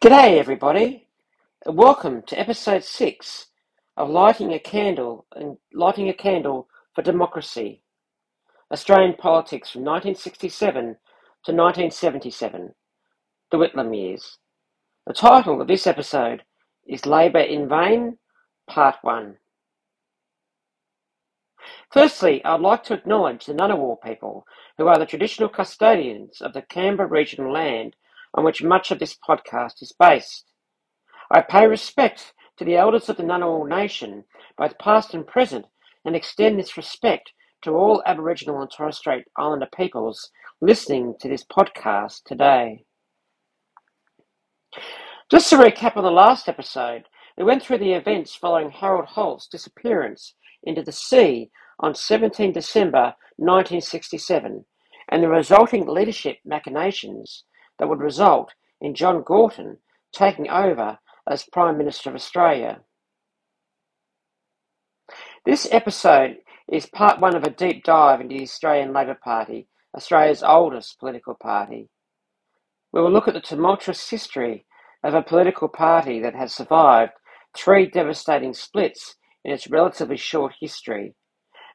G'day, everybody, and welcome to episode six of Lighting a Candle and Lighting a Candle for Democracy, Australian Politics from 1967 to 1977, the Whitlam years. The title of this episode is Labor in Vain, Part 1. Firstly, I'd like to acknowledge the Ngunnawal people, who are the traditional custodians of the Canberra regional land on which much of this podcast is based. I pay respect to the elders of the Ngunnawal Nation, both past and present, and extend this respect to all Aboriginal and Torres Strait Islander peoples listening to this podcast today. Just to recap on the last episode, we went through the events following Harold Holt's disappearance into the sea on 17 December 1967 and the resulting leadership machinations that would result in John Gorton taking over as Prime Minister of Australia. This episode is part one of a deep dive into the Australian Labor Party, Australia's oldest political party. We will look at the tumultuous history of a political party that has survived three devastating splits in its relatively short history,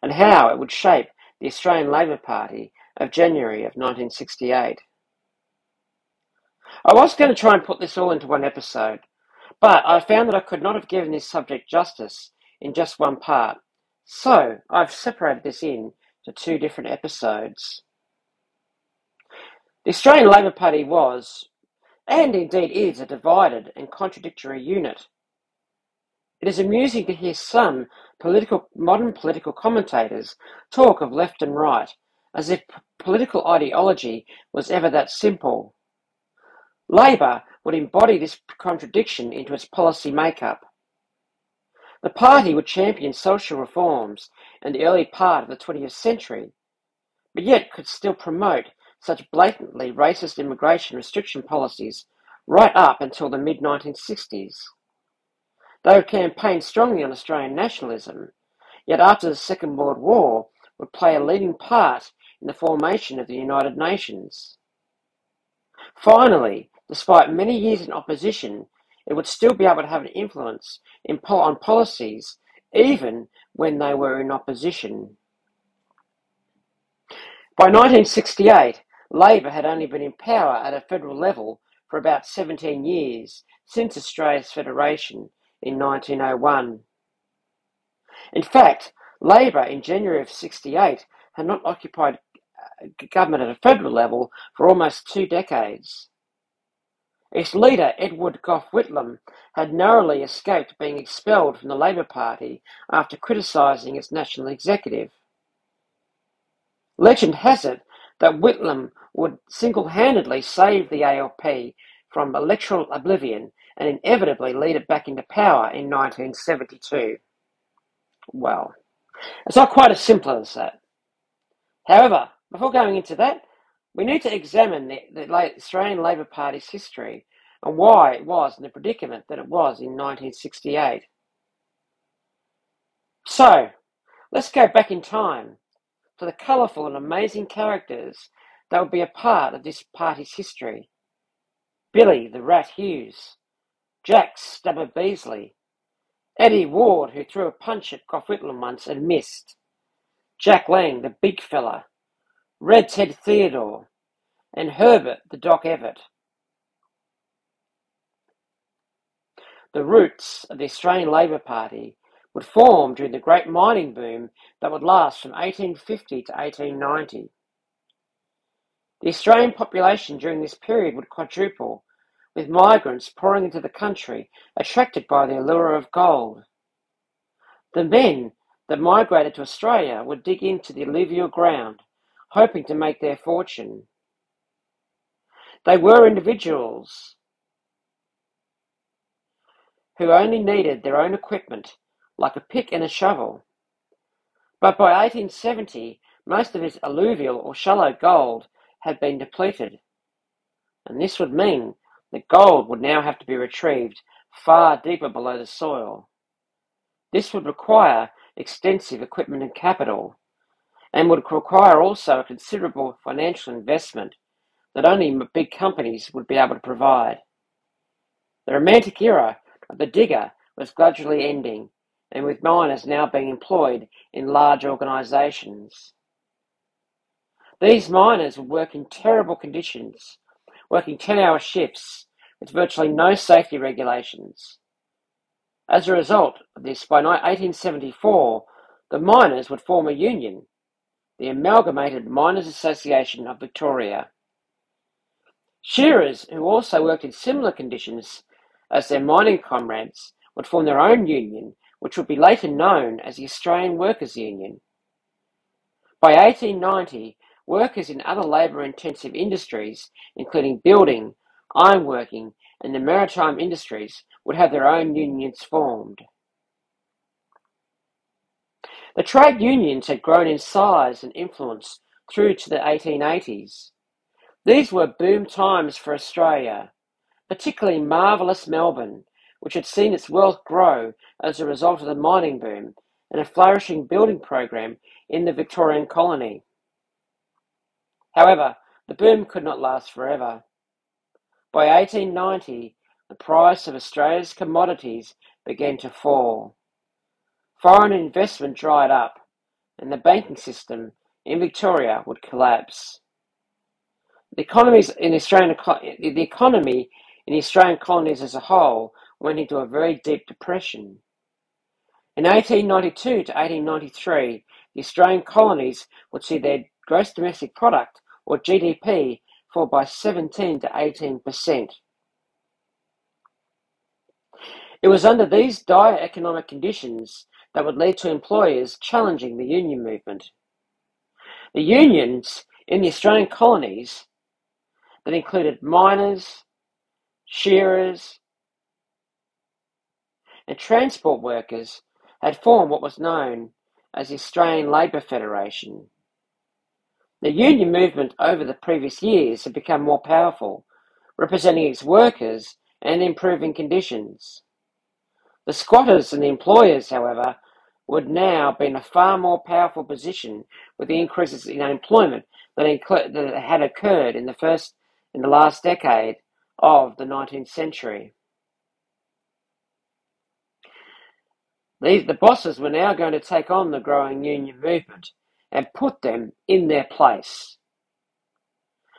and how it would shape the Australian Labor Party of January of 1968. I was going to try and put this all into one episode, but I found that I could not have given this subject justice in just one part, so I've separated this in to two different episodes. The Australian Labor Party was, and indeed is, a divided and contradictory unit. It is amusing to hear some political, modern political commentators talk of left and right, as if political ideology was ever that simple. Labor would embody this contradiction into its policy makeup. The party would champion social reforms in the early part of the 20th century, but yet could still promote such blatantly racist immigration restriction policies right up until the mid 1960s. They would campaign strongly on Australian nationalism, yet after the Second World War would play a leading part in the formation of the United Nations. Finally, Despite many years in opposition, it would still be able to have an influence in, on policies even when they were in opposition. By 1968, Labor had only been in power at a federal level for about 17 years since Australia's federation in 1901. In fact, Labor in January of 68 had not occupied uh, government at a federal level for almost two decades. Its leader, Edward Gough Whitlam, had narrowly escaped being expelled from the Labor Party after criticising its national executive. Legend has it that Whitlam would single-handedly save the ALP from electoral oblivion and inevitably lead it back into power in 1972. Well, it's not quite as simple as that. However, before going into that, we need to examine the, the Australian Labor Party's history and why it was in the predicament that it was in 1968. So, let's go back in time to the colourful and amazing characters that would be a part of this party's history. Billy the Rat Hughes, Jack Stabber Beasley, Eddie Ward, who threw a punch at Gough Whitlam once and missed, Jack Lang, the big fella, Red Ted Theodore, and Herbert the Doc Evatt. The roots of the Australian Labor Party would form during the great mining boom that would last from 1850 to 1890. The Australian population during this period would quadruple, with migrants pouring into the country attracted by the allure of gold. The men that migrated to Australia would dig into the alluvial ground hoping to make their fortune. They were individuals who only needed their own equipment, like a pick and a shovel. But by 1870, most of his alluvial or shallow gold had been depleted, and this would mean that gold would now have to be retrieved far deeper below the soil. This would require extensive equipment and capital, and would require also a considerable financial investment that only big companies would be able to provide. The romantic era of the digger was gradually ending, and with miners now being employed in large organisations. These miners would work in terrible conditions, working 10 hour shifts with virtually no safety regulations. As a result of this, by 1874, the miners would form a union, the Amalgamated Miners Association of Victoria. Shearers, who also worked in similar conditions as their mining comrades, would form their own union, which would be later known as the Australian Workers' Union. By 1890, workers in other labour-intensive industries, including building, ironworking, and the maritime industries, would have their own unions formed. The trade unions had grown in size and influence through to the 1880s. These were boom times for Australia, particularly marvellous Melbourne, which had seen its wealth grow as a result of the mining boom and a flourishing building program in the Victorian colony. However, the boom could not last forever. By 1890, the price of Australia's commodities began to fall. Foreign investment dried up, and the banking system in Victoria would collapse. The economies in Australian the economy in the Australian colonies as a whole went into a very deep depression. In 1892 to 1893, the Australian colonies would see their gross domestic product, or GDP, fall by 17 to 18 percent. It was under these dire economic conditions that would lead to employers challenging the union movement. The unions in the Australian colonies that included miners, shearers, and transport workers had formed what was known as the Australian Labor Federation. The union movement over the previous years had become more powerful, representing its workers and improving conditions. The squatters and the employers, however, would now be in a far more powerful position with the increases in unemployment that, that had occurred in the first in the last decade of the 19th century. These, the bosses were now going to take on the growing union movement and put them in their place.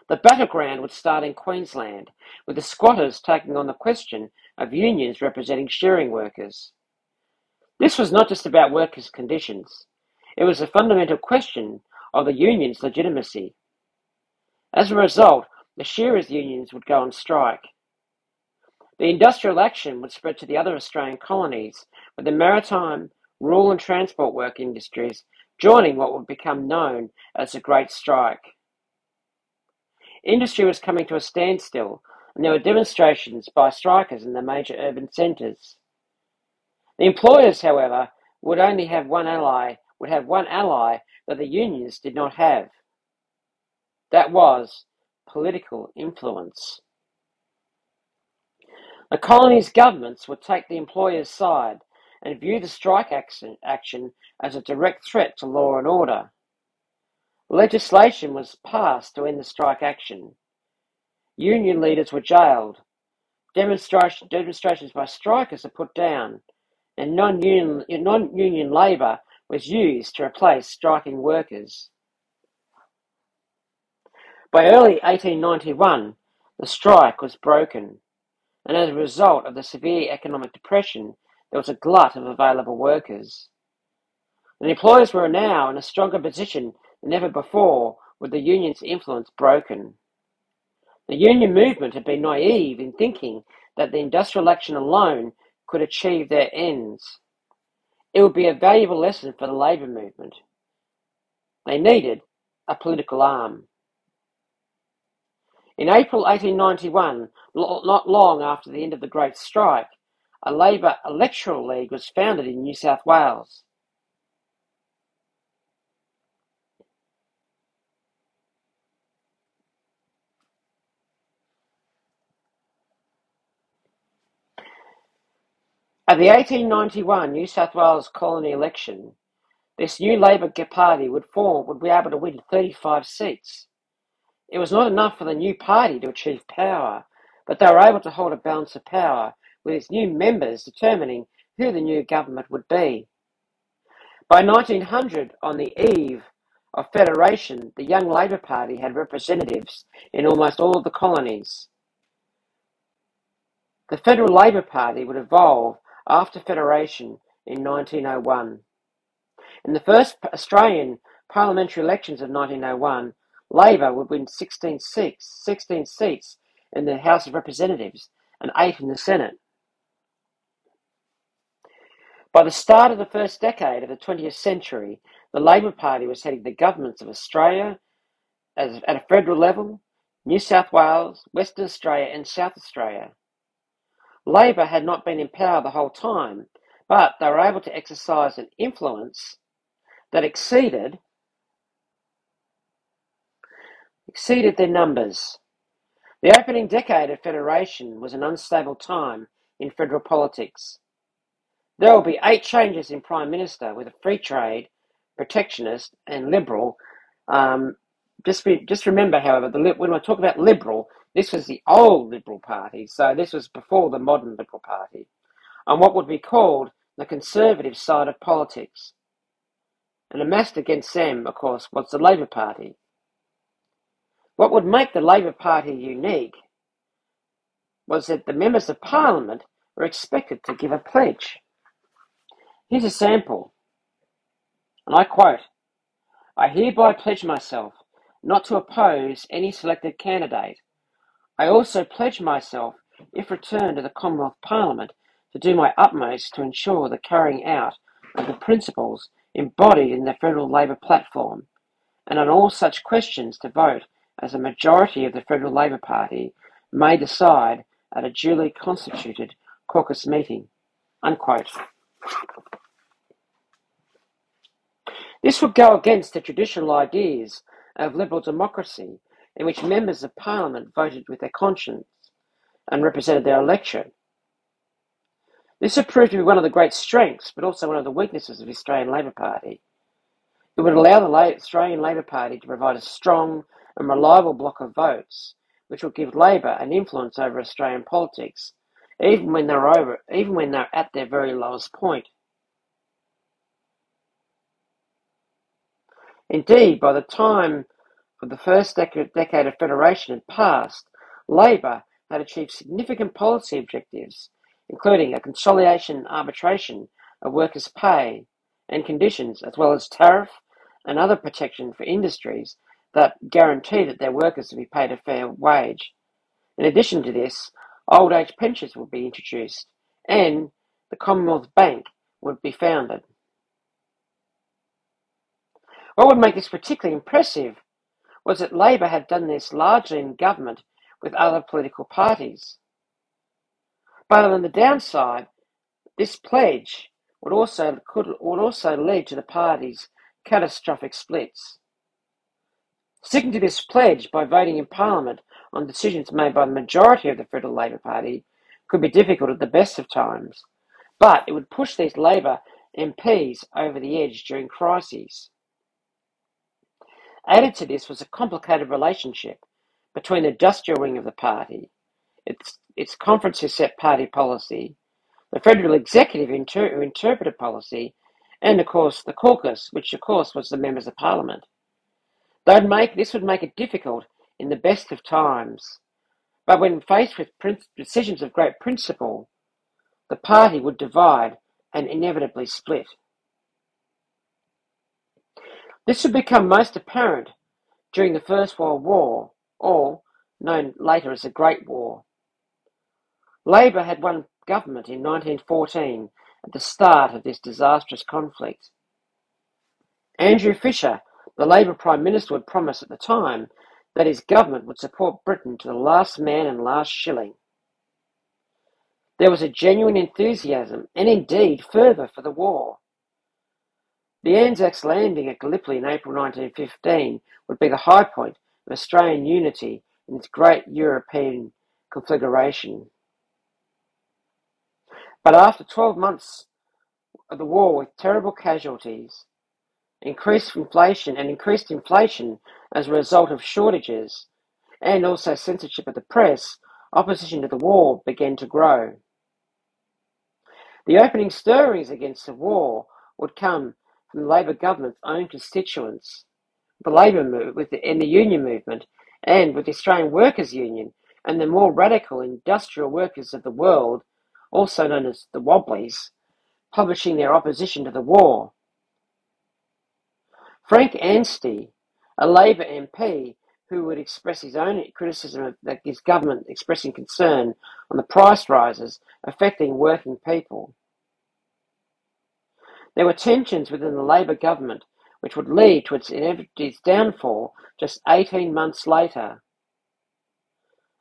The battleground would start in Queensland, with the squatters taking on the question of unions representing shearing workers. This was not just about workers' conditions, it was a fundamental question of the union's legitimacy. As a result, the shearers' unions would go on strike. The industrial action would spread to the other Australian colonies, with the maritime, rural and transport work industries joining what would become known as the Great Strike. Industry was coming to a standstill, and there were demonstrations by strikers in the major urban centres. The employers, however, would only have one ally, would have one ally that the unions did not have. That was political influence. The colony's governments would take the employers' side and view the strike action, as a direct threat to law and order. Legislation was passed to end the strike action. Union leaders were jailed. Demonstration, demonstrations by strikers are put down, and non-union, labour was used to replace striking workers. By early 1891, the strike was broken, and as a result of the severe economic depression, there was a glut of available workers. The employers were now in a stronger position than ever before with the union's influence broken. The union movement had been naive in thinking that the industrial action alone could achieve their ends. It would be a valuable lesson for the labour movement. They needed a political arm. In April 1891, not long after the end of the Great Strike, a Labour electoral league was founded in New South Wales. At the 1891 New South Wales colony election, this new Labor party would form would be able to win 35 seats. It was not enough for the new party to achieve power, but they were able to hold a balance of power with its new members determining who the new government would be. By 1900, on the eve of federation, the Young Labour Party had representatives in almost all of the colonies. The Federal Labour Party would evolve after federation in 1901. In the first Australian parliamentary elections of 1901, Labor would win 16 seats, 16 seats in the House of Representatives and eight in the Senate. By the start of the first decade of the 20th century, the Labor Party was heading the governments of Australia as, at a federal level, New South Wales, Western Australia, and South Australia. Labor had not been in power the whole time, but they were able to exercise an influence that exceeded exceeded their numbers. The opening decade of Federation was an unstable time in federal politics. There will be eight changes in Prime Minister with a free trade, protectionist, and liberal. Um, just, be, just remember, however, the, when I talk about liberal, this was the old Liberal Party, so this was before the modern Liberal Party, on what would be called the conservative side of politics. And amassed against them, of course, was the Labor Party. What would make the Labor Party unique was that the members of Parliament were expected to give a pledge. Here's a sample, and I quote I hereby pledge myself not to oppose any selected candidate. I also pledge myself, if returned to the Commonwealth Parliament, to do my utmost to ensure the carrying out of the principles embodied in the Federal Labor platform, and on all such questions to vote as a majority of the Federal Labor Party may decide at a duly constituted caucus meeting. Unquote. This would go against the traditional ideas of liberal democracy in which members of parliament voted with their conscience and represented their electorate. This would proved to be one of the great strengths, but also one of the weaknesses of the Australian Labor Party. It would allow the Australian Labor Party to provide a strong and reliable block of votes, which will give Labor an influence over Australian politics, even when they're over, even when they're at their very lowest point. Indeed, by the time of the first decade of federation had passed, Labor had achieved significant policy objectives, including a conciliation and arbitration of workers' pay and conditions, as well as tariff and other protection for industries that guarantee that their workers will be paid a fair wage. In addition to this, old age pensions would be introduced and the Commonwealth Bank would be founded. What would make this particularly impressive was that Labor had done this largely in government with other political parties. But on the downside, this pledge would also could would also lead to the party's catastrophic splits. Sticking to this pledge by voting in Parliament on decisions made by the majority of the Federal Labor Party could be difficult at the best of times, but it would push these Labor MPs over the edge during crises. Added to this was a complicated relationship between the industrial wing of the party, its, its conference set party policy, the federal executive inter- who interpreted policy, and of course the caucus, which of course was the members of parliament. They'd make, this would make it difficult in the best of times. But when faced with decisions of great principle, the party would divide and inevitably split. This would become most apparent during the First World War, or known later as the Great War. Labour had won government in 1914 at the start of this disastrous conflict. Andrew Fisher the Labour Prime Minister would promise at the time that his government would support Britain to the last man and last shilling. There was a genuine enthusiasm and indeed fervour for the war. The Anzacs landing at Gallipoli in April 1915 would be the high point of Australian unity in its great European conflagration. But after 12 months of the war with terrible casualties, increased inflation and increased inflation as a result of shortages and also censorship of the press, opposition to the war began to grow. The opening stirrings against the war would come from the Labor government's own constituents, the Labor move with the, and the union movement, and with the Australian Workers' Union and the more radical industrial workers of the world, also known as the Wobblies, publishing their opposition to the war. Frank Anstey, a Labor MP who would express his own criticism of his government expressing concern on the price rises affecting working people. There were tensions within the Labor government which would lead to its, its downfall just 18 months later.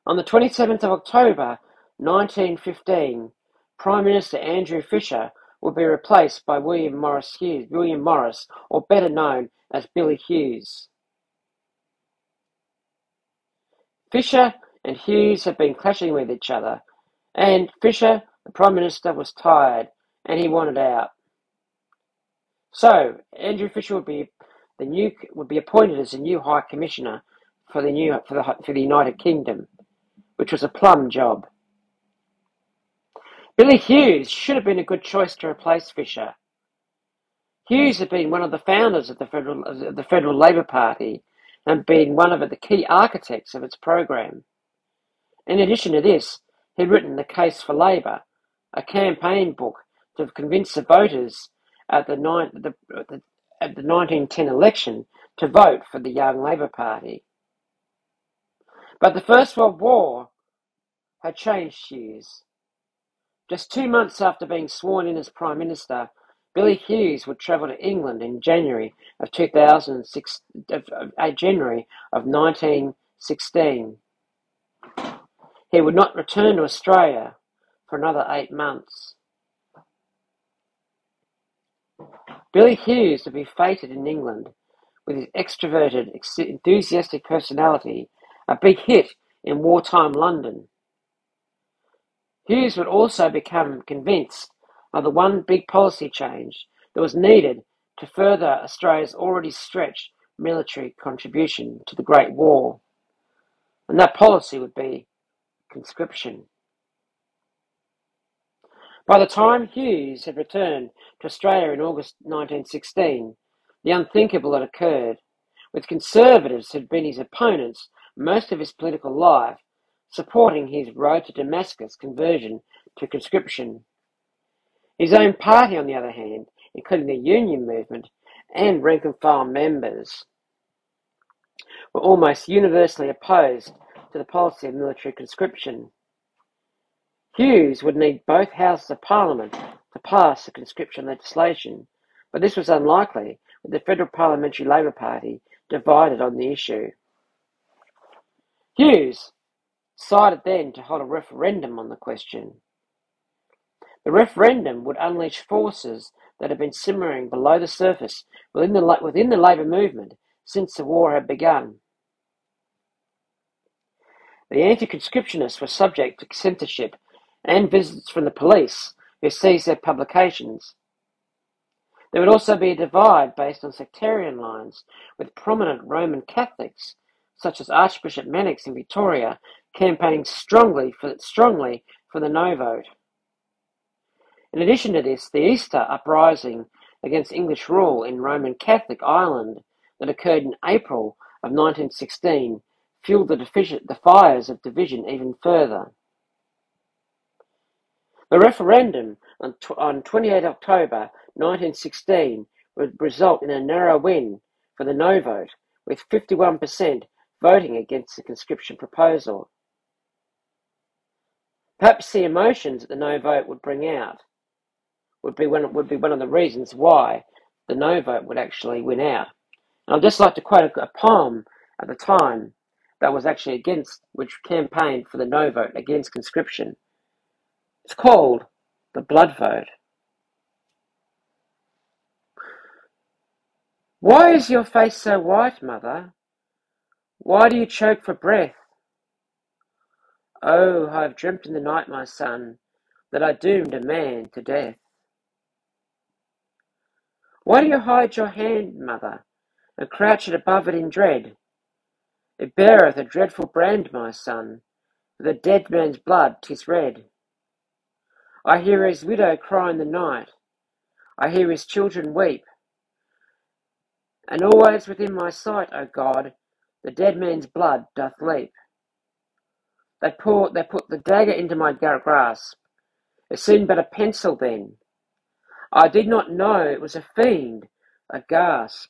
On the 27th of October 1915, Prime Minister Andrew Fisher would be replaced by William Morris Hughes, William Morris, or better known as Billy Hughes. Fisher and Hughes had been clashing with each other, and Fisher, the Prime Minister, was tired and he wanted out. So Andrew Fisher would be the new would be appointed as the new High Commissioner for the new for the for the United Kingdom, which was a plum job. Billy Hughes should have been a good choice to replace Fisher. Hughes had been one of the founders of the Federal, of the Federal Labor Party and been one of the key architects of its program. In addition to this, he'd written The Case for Labor, a campaign book to convince the voters at the, the, the, at the 1910 election to vote for the Young Labor Party. But the First World War had changed Hughes. Just two months after being sworn in as Prime Minister, Billy Hughes would travel to England in January of 2006, of, uh, January of 1916. He would not return to Australia for another eight months. Billy Hughes would be feted in England with his extroverted, enthusiastic personality, a big hit in wartime London. Hughes would also become convinced of the one big policy change that was needed to further Australia's already stretched military contribution to the Great War. And that policy would be conscription. By the time Hughes had returned to Australia in August 1916, the unthinkable had occurred. With conservatives who had been his opponents most of his political life, supporting his road to Damascus conversion to conscription. His own party, on the other hand, including the Union movement and rank and file members, were almost universally opposed to the policy of military conscription. Hughes would need both houses of Parliament to pass the conscription legislation, but this was unlikely with the Federal Parliamentary Labor Party divided on the issue. Hughes decided then to hold a referendum on the question. The referendum would unleash forces that had been simmering below the surface within the, within the labour movement since the war had begun. The anti-conscriptionists were subject to censorship and visits from the police, who seized their publications. There would also be a divide based on sectarian lines, with prominent Roman Catholics, such as Archbishop Mannix in Victoria, campaigning strongly for, strongly for the no vote. In addition to this, the Easter uprising against English rule in Roman Catholic Ireland that occurred in April of 1916 fueled the, the fires of division even further. The referendum on, on 28 October 1916 would result in a narrow win for the no vote, with 51% voting against the conscription proposal. Perhaps the emotions that the no vote would bring out would be one would be one of the reasons why the no vote would actually win out. And I'd just like to quote a, a poem at the time that was actually against, which campaigned for the no vote against conscription. It's called the Blood Vote. Why is your face so white, mother? Why do you choke for breath? Oh, I have dreamt in the night, my son, that I doomed a man to death. Why do you hide your hand, mother, and crouch it above it in dread? It beareth a dreadful brand, my son, for the dead man's blood 'tis red. I hear his widow cry in the night, I hear his children weep, and always within my sight, O God, the dead man's blood doth leap. They, pour, they put the dagger into my grasp. It seemed but a pencil then. I did not know it was a fiend, a gasp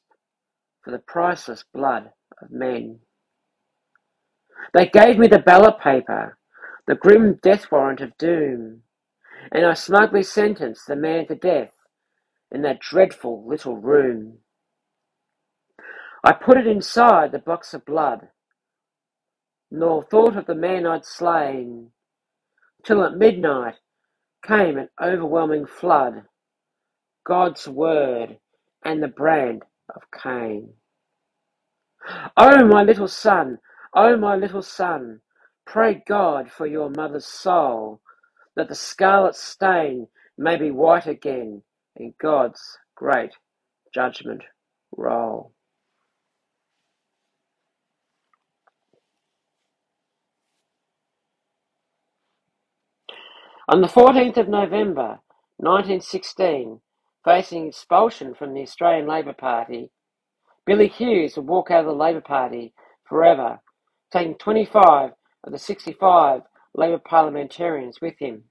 for the priceless blood of men. They gave me the ballot paper, the grim death warrant of doom, and I smugly sentenced the man to death in that dreadful little room. I put it inside the box of blood, nor thought of the man I'd slain, till at midnight came an overwhelming flood, God's word and the brand of Cain. Oh, my little son, oh, my little son, pray God for your mother's soul, that the scarlet stain may be white again in God's great judgment roll. On the 14th of November 1916, facing expulsion from the Australian Labor Party, Billy Hughes would walk out of the Labor Party forever, taking 25 of the 65 Labor parliamentarians with him.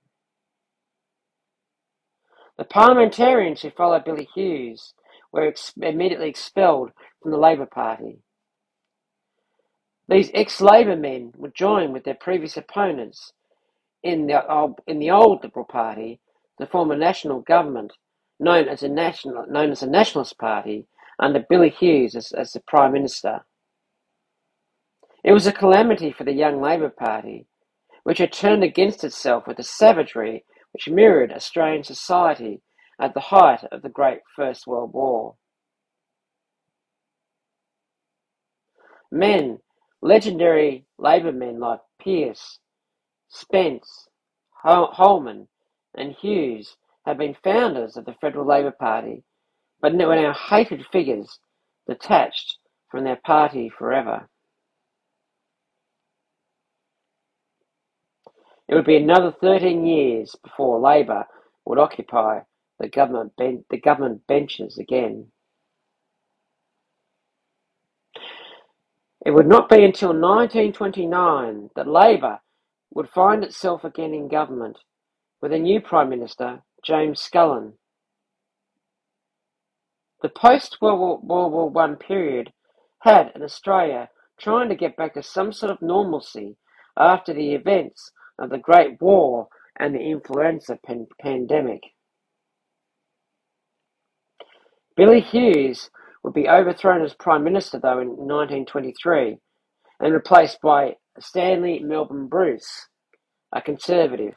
The parliamentarians who followed Billy Hughes were ex- immediately expelled from the Labor Party. These ex-Labor men would join with their previous opponents in the in the old Liberal Party to form a national government known as a national known as a Nationalist Party under Billy Hughes as, as the Prime Minister. It was a calamity for the young Labor Party, which had turned against itself with a savagery which mirrored Australian society at the height of the Great First World War. Men, legendary Labor men like Pearce, Spence, Holman, and Hughes had been founders of the Federal Labor Party, but were now hated figures detached from their party forever. It would be another 13 years before Labor would occupy the government, ben- the government benches again. It would not be until 1929 that Labor would find itself again in government with a new Prime Minister, James Scullin. The post-World War One period had in Australia trying to get back to some sort of normalcy after the events of the Great War and the influenza pan- pandemic. Billy Hughes would be overthrown as Prime Minister though in 1923 and replaced by Stanley Melbourne Bruce, a Conservative.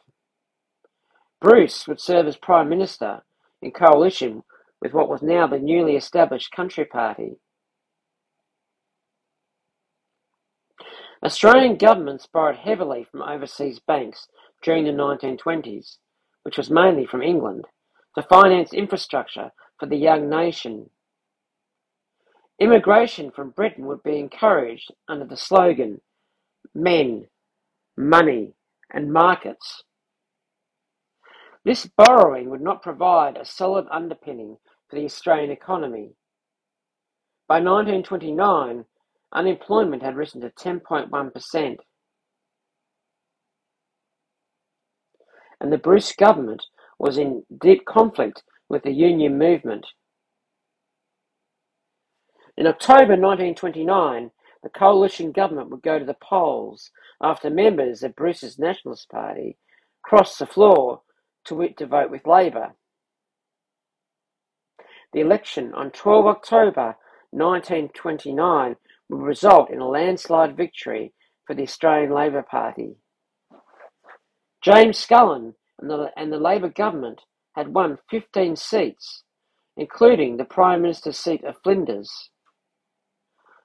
Bruce would serve as Prime Minister in coalition with what was now the newly established Country Party. Australian governments borrowed heavily from overseas banks during the 1920s, which was mainly from England, to finance infrastructure for the young nation. Immigration from Britain would be encouraged under the slogan Men, Money and Markets. This borrowing would not provide a solid underpinning for the Australian economy. By 1929, unemployment had risen to 10.1%, and the Bruce government was in deep conflict with the union movement. In October 1929, the coalition government would go to the polls after members of Bruce's Nationalist Party crossed the floor to, to vote with Labor. The election on 12 October 1929 would result in a landslide victory for the Australian Labor Party. James Scullin and the, and the Labor government had won 15 seats, including the Prime Minister's seat of Flinders.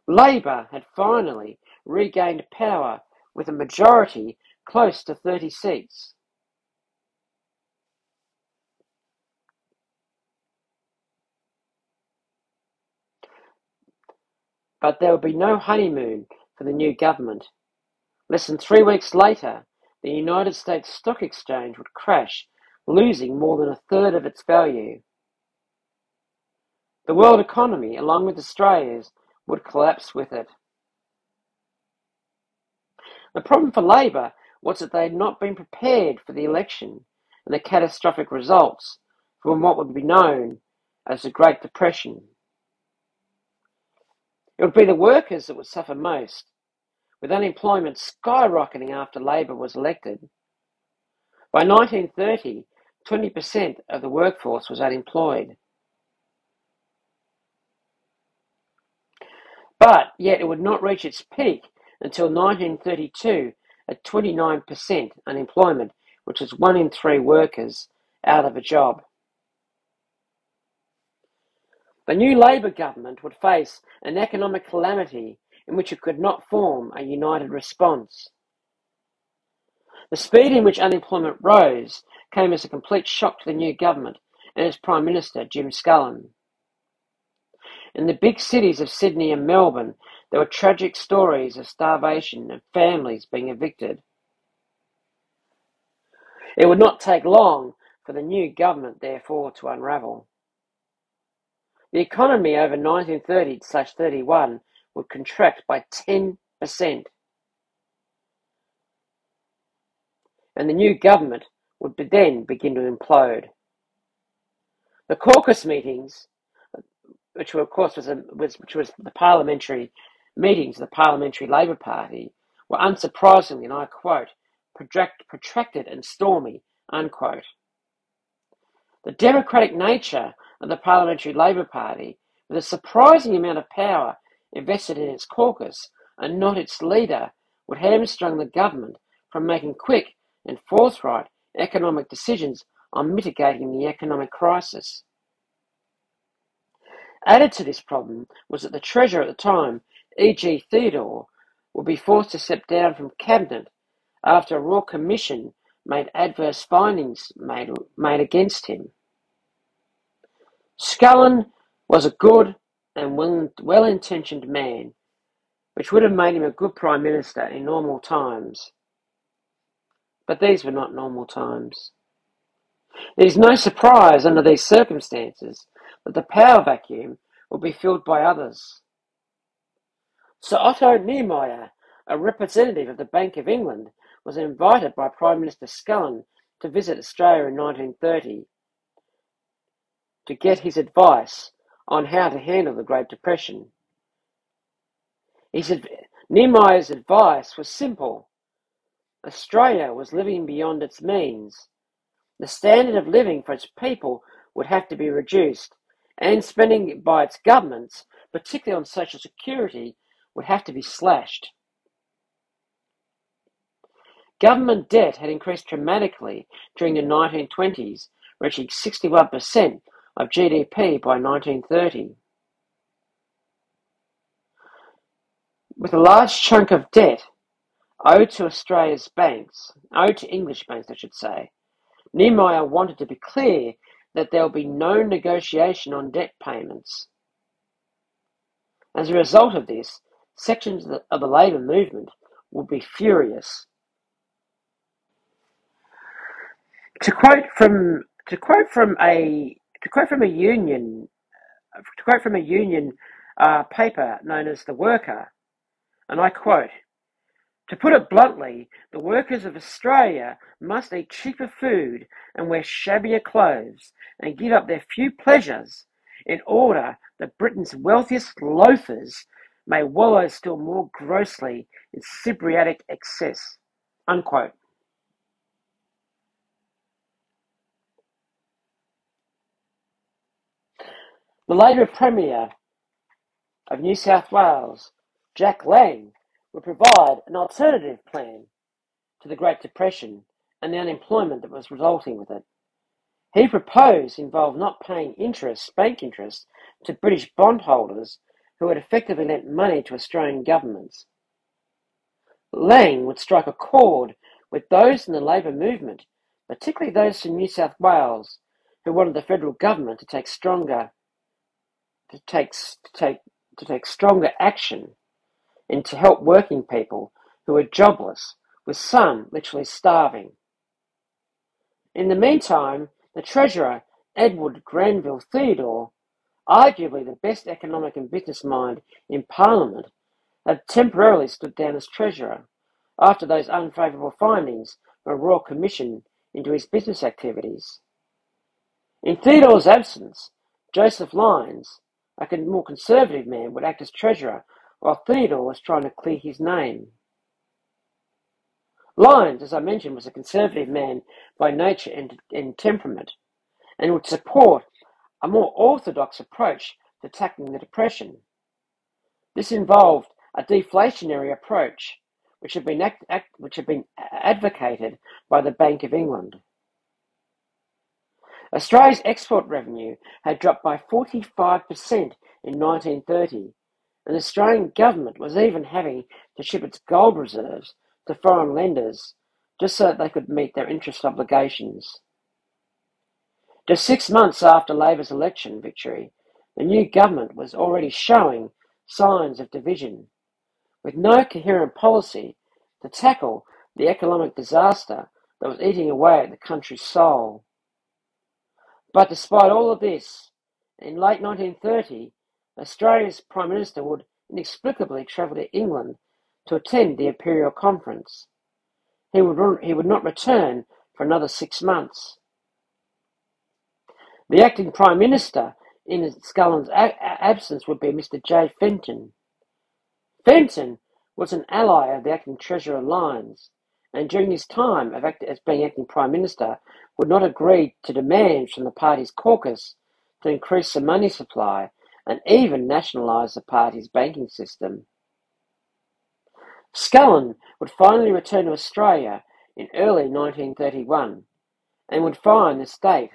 Labor had finally regained power with a majority close to 30 seats. But there would be no honeymoon for the new government. Less than three weeks later, the United States Stock Exchange would crash, losing more than a third of its value. The world economy, along with Australia's, would collapse with it. The problem for Labor was that they had not been prepared for the election and the catastrophic results from what would be known as the Great Depression. It would be the workers that would suffer most, with unemployment skyrocketing after Labor was elected. By 1930, 20% of the workforce was unemployed. But yet it would not reach its peak until 1932 at 29% unemployment, which is one in three workers out of a job. The new Labor government would face an economic calamity in which it could not form a united response. The speed in which unemployment rose came as a complete shock to the new government and its Prime Minister, Jim Scullin. In the big cities of Sydney and Melbourne, there were tragic stories of starvation and families being evicted. It would not take long for the new government, therefore, to unravel. The economy over 1930-31 would contract by 10%, and the new government would then begin to implode. The caucus meetings which were, of course was, a, was which was the parliamentary meetings of the Parliamentary Labor Party, were unsurprisingly, and I quote, protract, protracted and stormy, unquote. The democratic nature of the Parliamentary Labor Party, with a surprising amount of power invested in its caucus and not its leader, would hamstring the government from making quick and forthright economic decisions on mitigating the economic crisis. Added to this problem was that the Treasurer at the time, E. G. Theodore, would be forced to step down from Cabinet after a Royal Commission made adverse findings made, made against him. Scullin was a good and well intentioned man, which would have made him a good Prime Minister in normal times. But these were not normal times. It is no surprise under these circumstances that the power vacuum will be filled by others. Sir Otto Niemeyer, a representative of the Bank of England, was invited by Prime Minister Scullin to visit Australia in 1930 to get his advice on how to handle the Great Depression. His, Niemeyer's advice was simple. Australia was living beyond its means. The standard of living for its people would have to be reduced, and spending by its governments, particularly on social security, would have to be slashed. Government debt had increased dramatically during the 1920s, reaching 61% of GDP by 1930. With a large chunk of debt owed to Australia's banks, owed to English banks, I should say, Niemeyer wanted to be clear that there will be no negotiation on debt payments. As a result of this, sections of the, of the labour movement will be furious. To quote from to quote from a to quote from a union to quote from a union uh, paper known as the Worker, and I quote: to put it bluntly, the workers of Australia must eat cheaper food and wear shabbier clothes and give up their few pleasures in order that Britain's wealthiest loafers may wallow still more grossly in Sybaritic excess. Unquote. The later Premier of New South Wales, Jack Lang, would provide an alternative plan to the Great Depression and the unemployment that was resulting with it. He proposed involved not paying interest, bank interest, to British bondholders who had effectively lent money to Australian governments. Lang would strike a chord with those in the Labor movement, particularly those from New South Wales, who wanted the federal government to take stronger to take to take to take stronger action and to help working people who are jobless with some literally starving. In the meantime, the Treasurer, Edward Granville Theodore, arguably the best economic and business mind in Parliament, had temporarily stood down as Treasurer after those unfavourable findings from a Royal Commission into his business activities. In Theodore's absence, Joseph Lyons, a more conservative man, would act as Treasurer while Theodore was trying to clear his name. Lyons, as I mentioned, was a conservative man by nature and, and temperament, and would support a more orthodox approach to tackling the Depression. This involved a deflationary approach, which had been, act, act, which had been advocated by the Bank of England. Australia's export revenue had dropped by 45% in 1930, and the Australian government was even having to ship its gold reserves to foreign lenders just so that they could meet their interest obligations. Just six months after Labor's election victory, the new government was already showing signs of division, with no coherent policy to tackle the economic disaster that was eating away at the country's soul. But despite all of this, in late 1930, Australia's Prime Minister would inexplicably travel to England to attend the Imperial Conference. He would, he would not return for another six months. The acting Prime Minister in Scullin's absence would be Mr. J. Fenton. Fenton was an ally of the acting Treasurer Lyons, and during his time of act, as being acting Prime Minister, would not agree to demands from the party's caucus to increase the money supply and even nationalise the party's banking system. Scullin would finally return to Australia in early 1931 and would find the state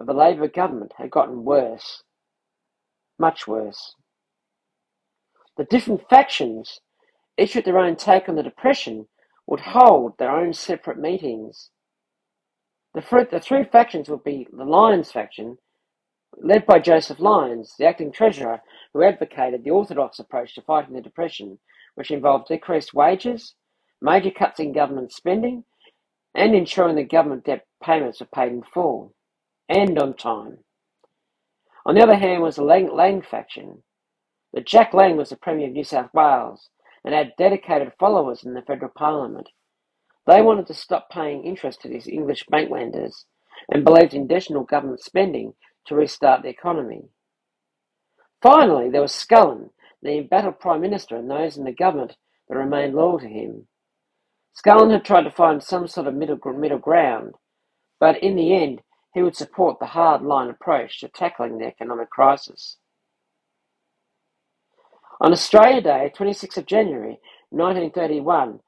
of the Labor government had gotten worse, much worse. The different factions, each with their own take on the Depression, would hold their own separate meetings. The, the three factions would be the Lyons faction, led by Joseph Lyons, the acting treasurer, who advocated the orthodox approach to fighting the Depression, which involved decreased wages, major cuts in government spending, and ensuring the government debt payments were paid in full and on time. On the other hand was the Lang, Lang faction. The Jack Lang was the Premier of New South Wales and had dedicated followers in the federal parliament. They wanted to stop paying interest to these English bank lenders and believed in additional government spending to restart the economy. Finally, there was Scullin, the embattled Prime Minister, and those in the government that remained loyal to him. Scullin had tried to find some sort of middle, middle ground, but in the end, he would support the hard line approach to tackling the economic crisis. On Australia Day, 26th of January 1931,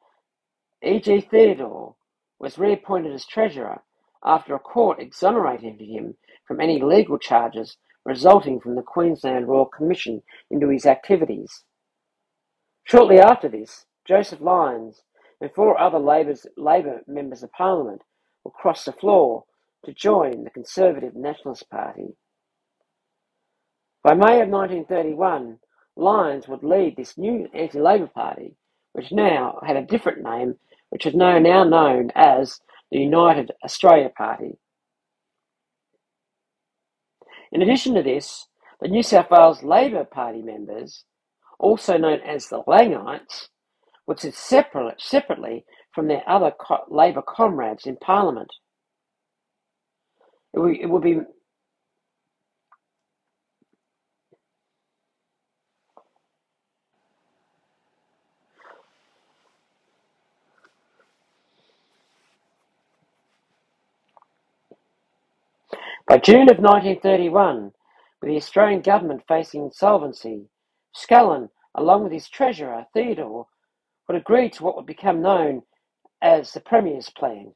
E.G. Theodore was reappointed as Treasurer after a court exonerated him from any legal charges resulting from the Queensland Royal Commission into his activities. Shortly after this, Joseph Lyons and four other Labor members of Parliament will cross the floor to join the Conservative Nationalist Party. By May of 1931, Lyons would lead this new anti-Labor party, which now had a different name, which is now now known as the United Australia Party. In addition to this, the New South Wales Labor Party members, also known as the Langites, would sit separate, separately from their other co- Labor comrades in Parliament. It would, it would be By June of 1931, with the Australian government facing insolvency, Scullin, along with his treasurer, Theodore, would agree to what would become known as the Premier's Plan.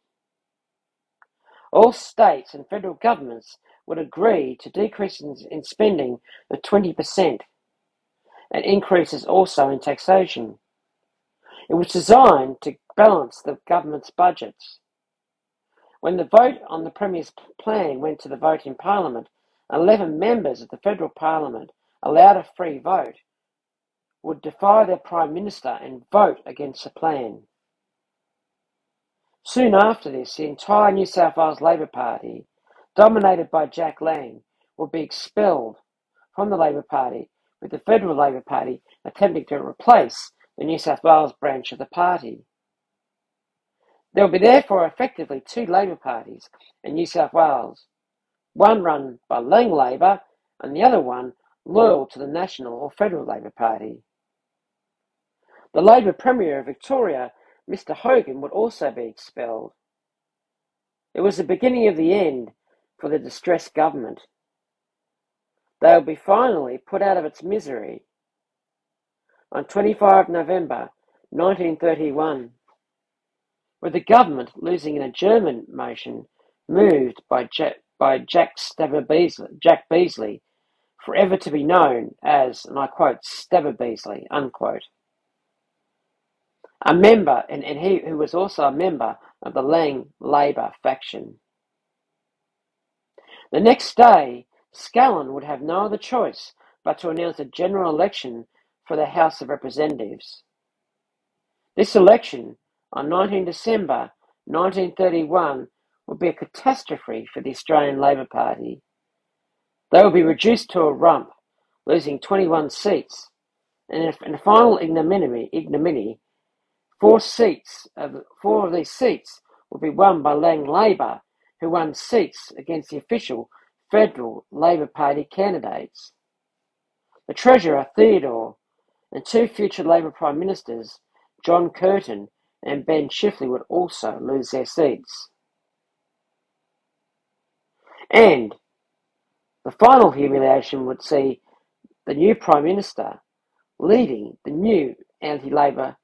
All states and federal governments would agree to decreases in spending of 20% and increases also in taxation. It was designed to balance the government's budgets. When the vote on the Premier's plan went to the vote in Parliament, 11 members of the federal Parliament, allowed a free vote, would defy their Prime Minister and vote against the plan. Soon after this, the entire New South Wales Labor Party, dominated by Jack Lang, would be expelled from the Labor Party, with the Federal Labor Party attempting to replace the New South Wales branch of the party. There will be therefore effectively two Labor parties in New South Wales, one run by Lang Labor and the other one loyal to the National or Federal Labor Party. The Labor Premier of Victoria, Mr Hogan, would also be expelled. It was the beginning of the end for the distressed government. They will be finally put out of its misery. On 25 November 1931, with the government losing in an adjournment motion moved by Jack, by Jack, Beasley, Jack Beasley, forever to be known as, and I quote, Stabber Beasley, unquote. A member, and, and he who was also a member of the Lang Labor faction. The next day, Scullin would have no other choice but to announce a general election for the House of Representatives. This election on 19 December 1931 would be a catastrophe for the Australian Labor Party. They would be reduced to a rump, losing 21 seats, and in a final ignominy, ignominy four seats of four of these seats would be won by Lang Labor, who won seats against the official federal Labor Party candidates. The Treasurer Theodore and two future Labor Prime Ministers, John Curtin and Ben Chifley would also lose their seats. And the final humiliation would see the new Prime Minister leading the new anti Labor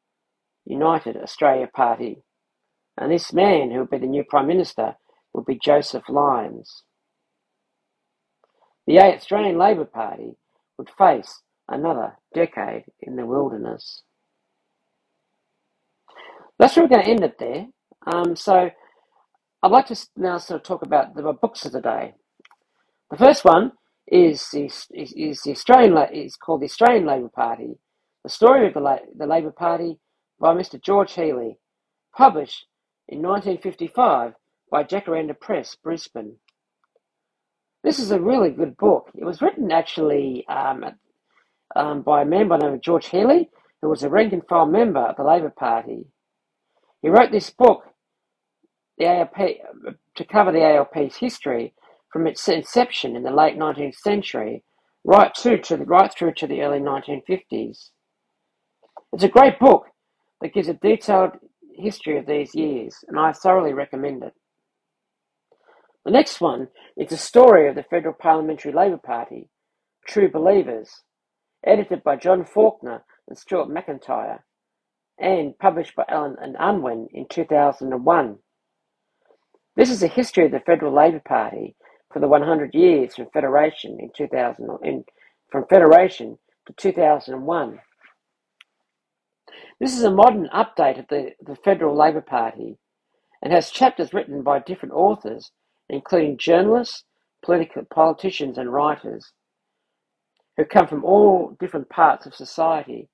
United Australia Party. And this man who would be the new Prime Minister would be Joseph Lyons. The Australian Labor Party would face another decade in the wilderness. That's where we're going to end it there. Um, so I'd like to now sort of talk about the books of the day. The first one is is, is the Australian is called the Australian Labor Party, the story of the, La- the Labor Party by Mr. George Healey, published in 1955 by Jacaranda Press, Brisbane. This is a really good book. It was written actually um, um, by a man by the name of George Healey, who was a rank and file member of the Labor Party. He wrote this book, the ALP, to cover the ALP's history from its inception in the late 19th century right to, to the, right through to the early 1950s. It's a great book that gives a detailed history of these years, and I thoroughly recommend it. The next one is the story of the Federal Parliamentary Labor Party, True Believers, edited by John Faulkner and Stuart Macintyre, and published by Allen and Unwin in 2001. This is a history of the Federal Labor Party for the 100 years from Federation in 2000 in, from Federation to 2001. This is a modern update of the, the Federal Labor Party and has chapters written by different authors, including journalists, political politicians, and writers who come from all different parts of society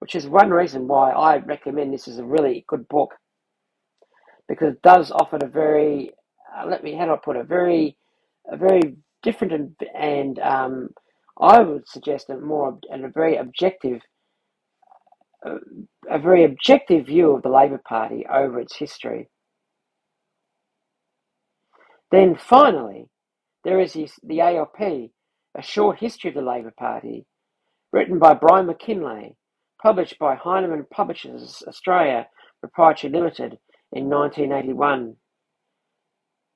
which is one reason why I recommend this is a really good book because it does offer a very, uh, let me, how do I put it, a very, a very different and, and um, I would suggest a more and a very objective, uh, a very objective view of the Labor Party over its history. Then finally, there is the ALP, a short history of the Labor Party, written by Brian McKinlay, published by Heinemann Publishers Australia Proprietary Limited in 1981.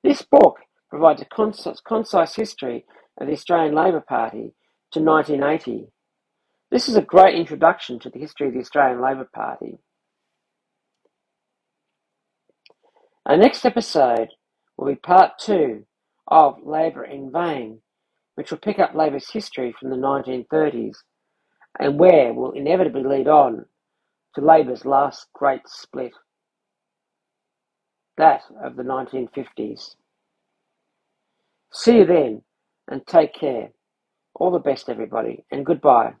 This book provides a concise history of the Australian Labor Party to 1980. This is a great introduction to the history of the Australian Labor Party. Our next episode will be part two of Labor in Vain, which will pick up Labor's history from the 1930s and where will inevitably lead on to Labor's last great split, that of the 1950s. See you then and take care. All the best, everybody, and goodbye.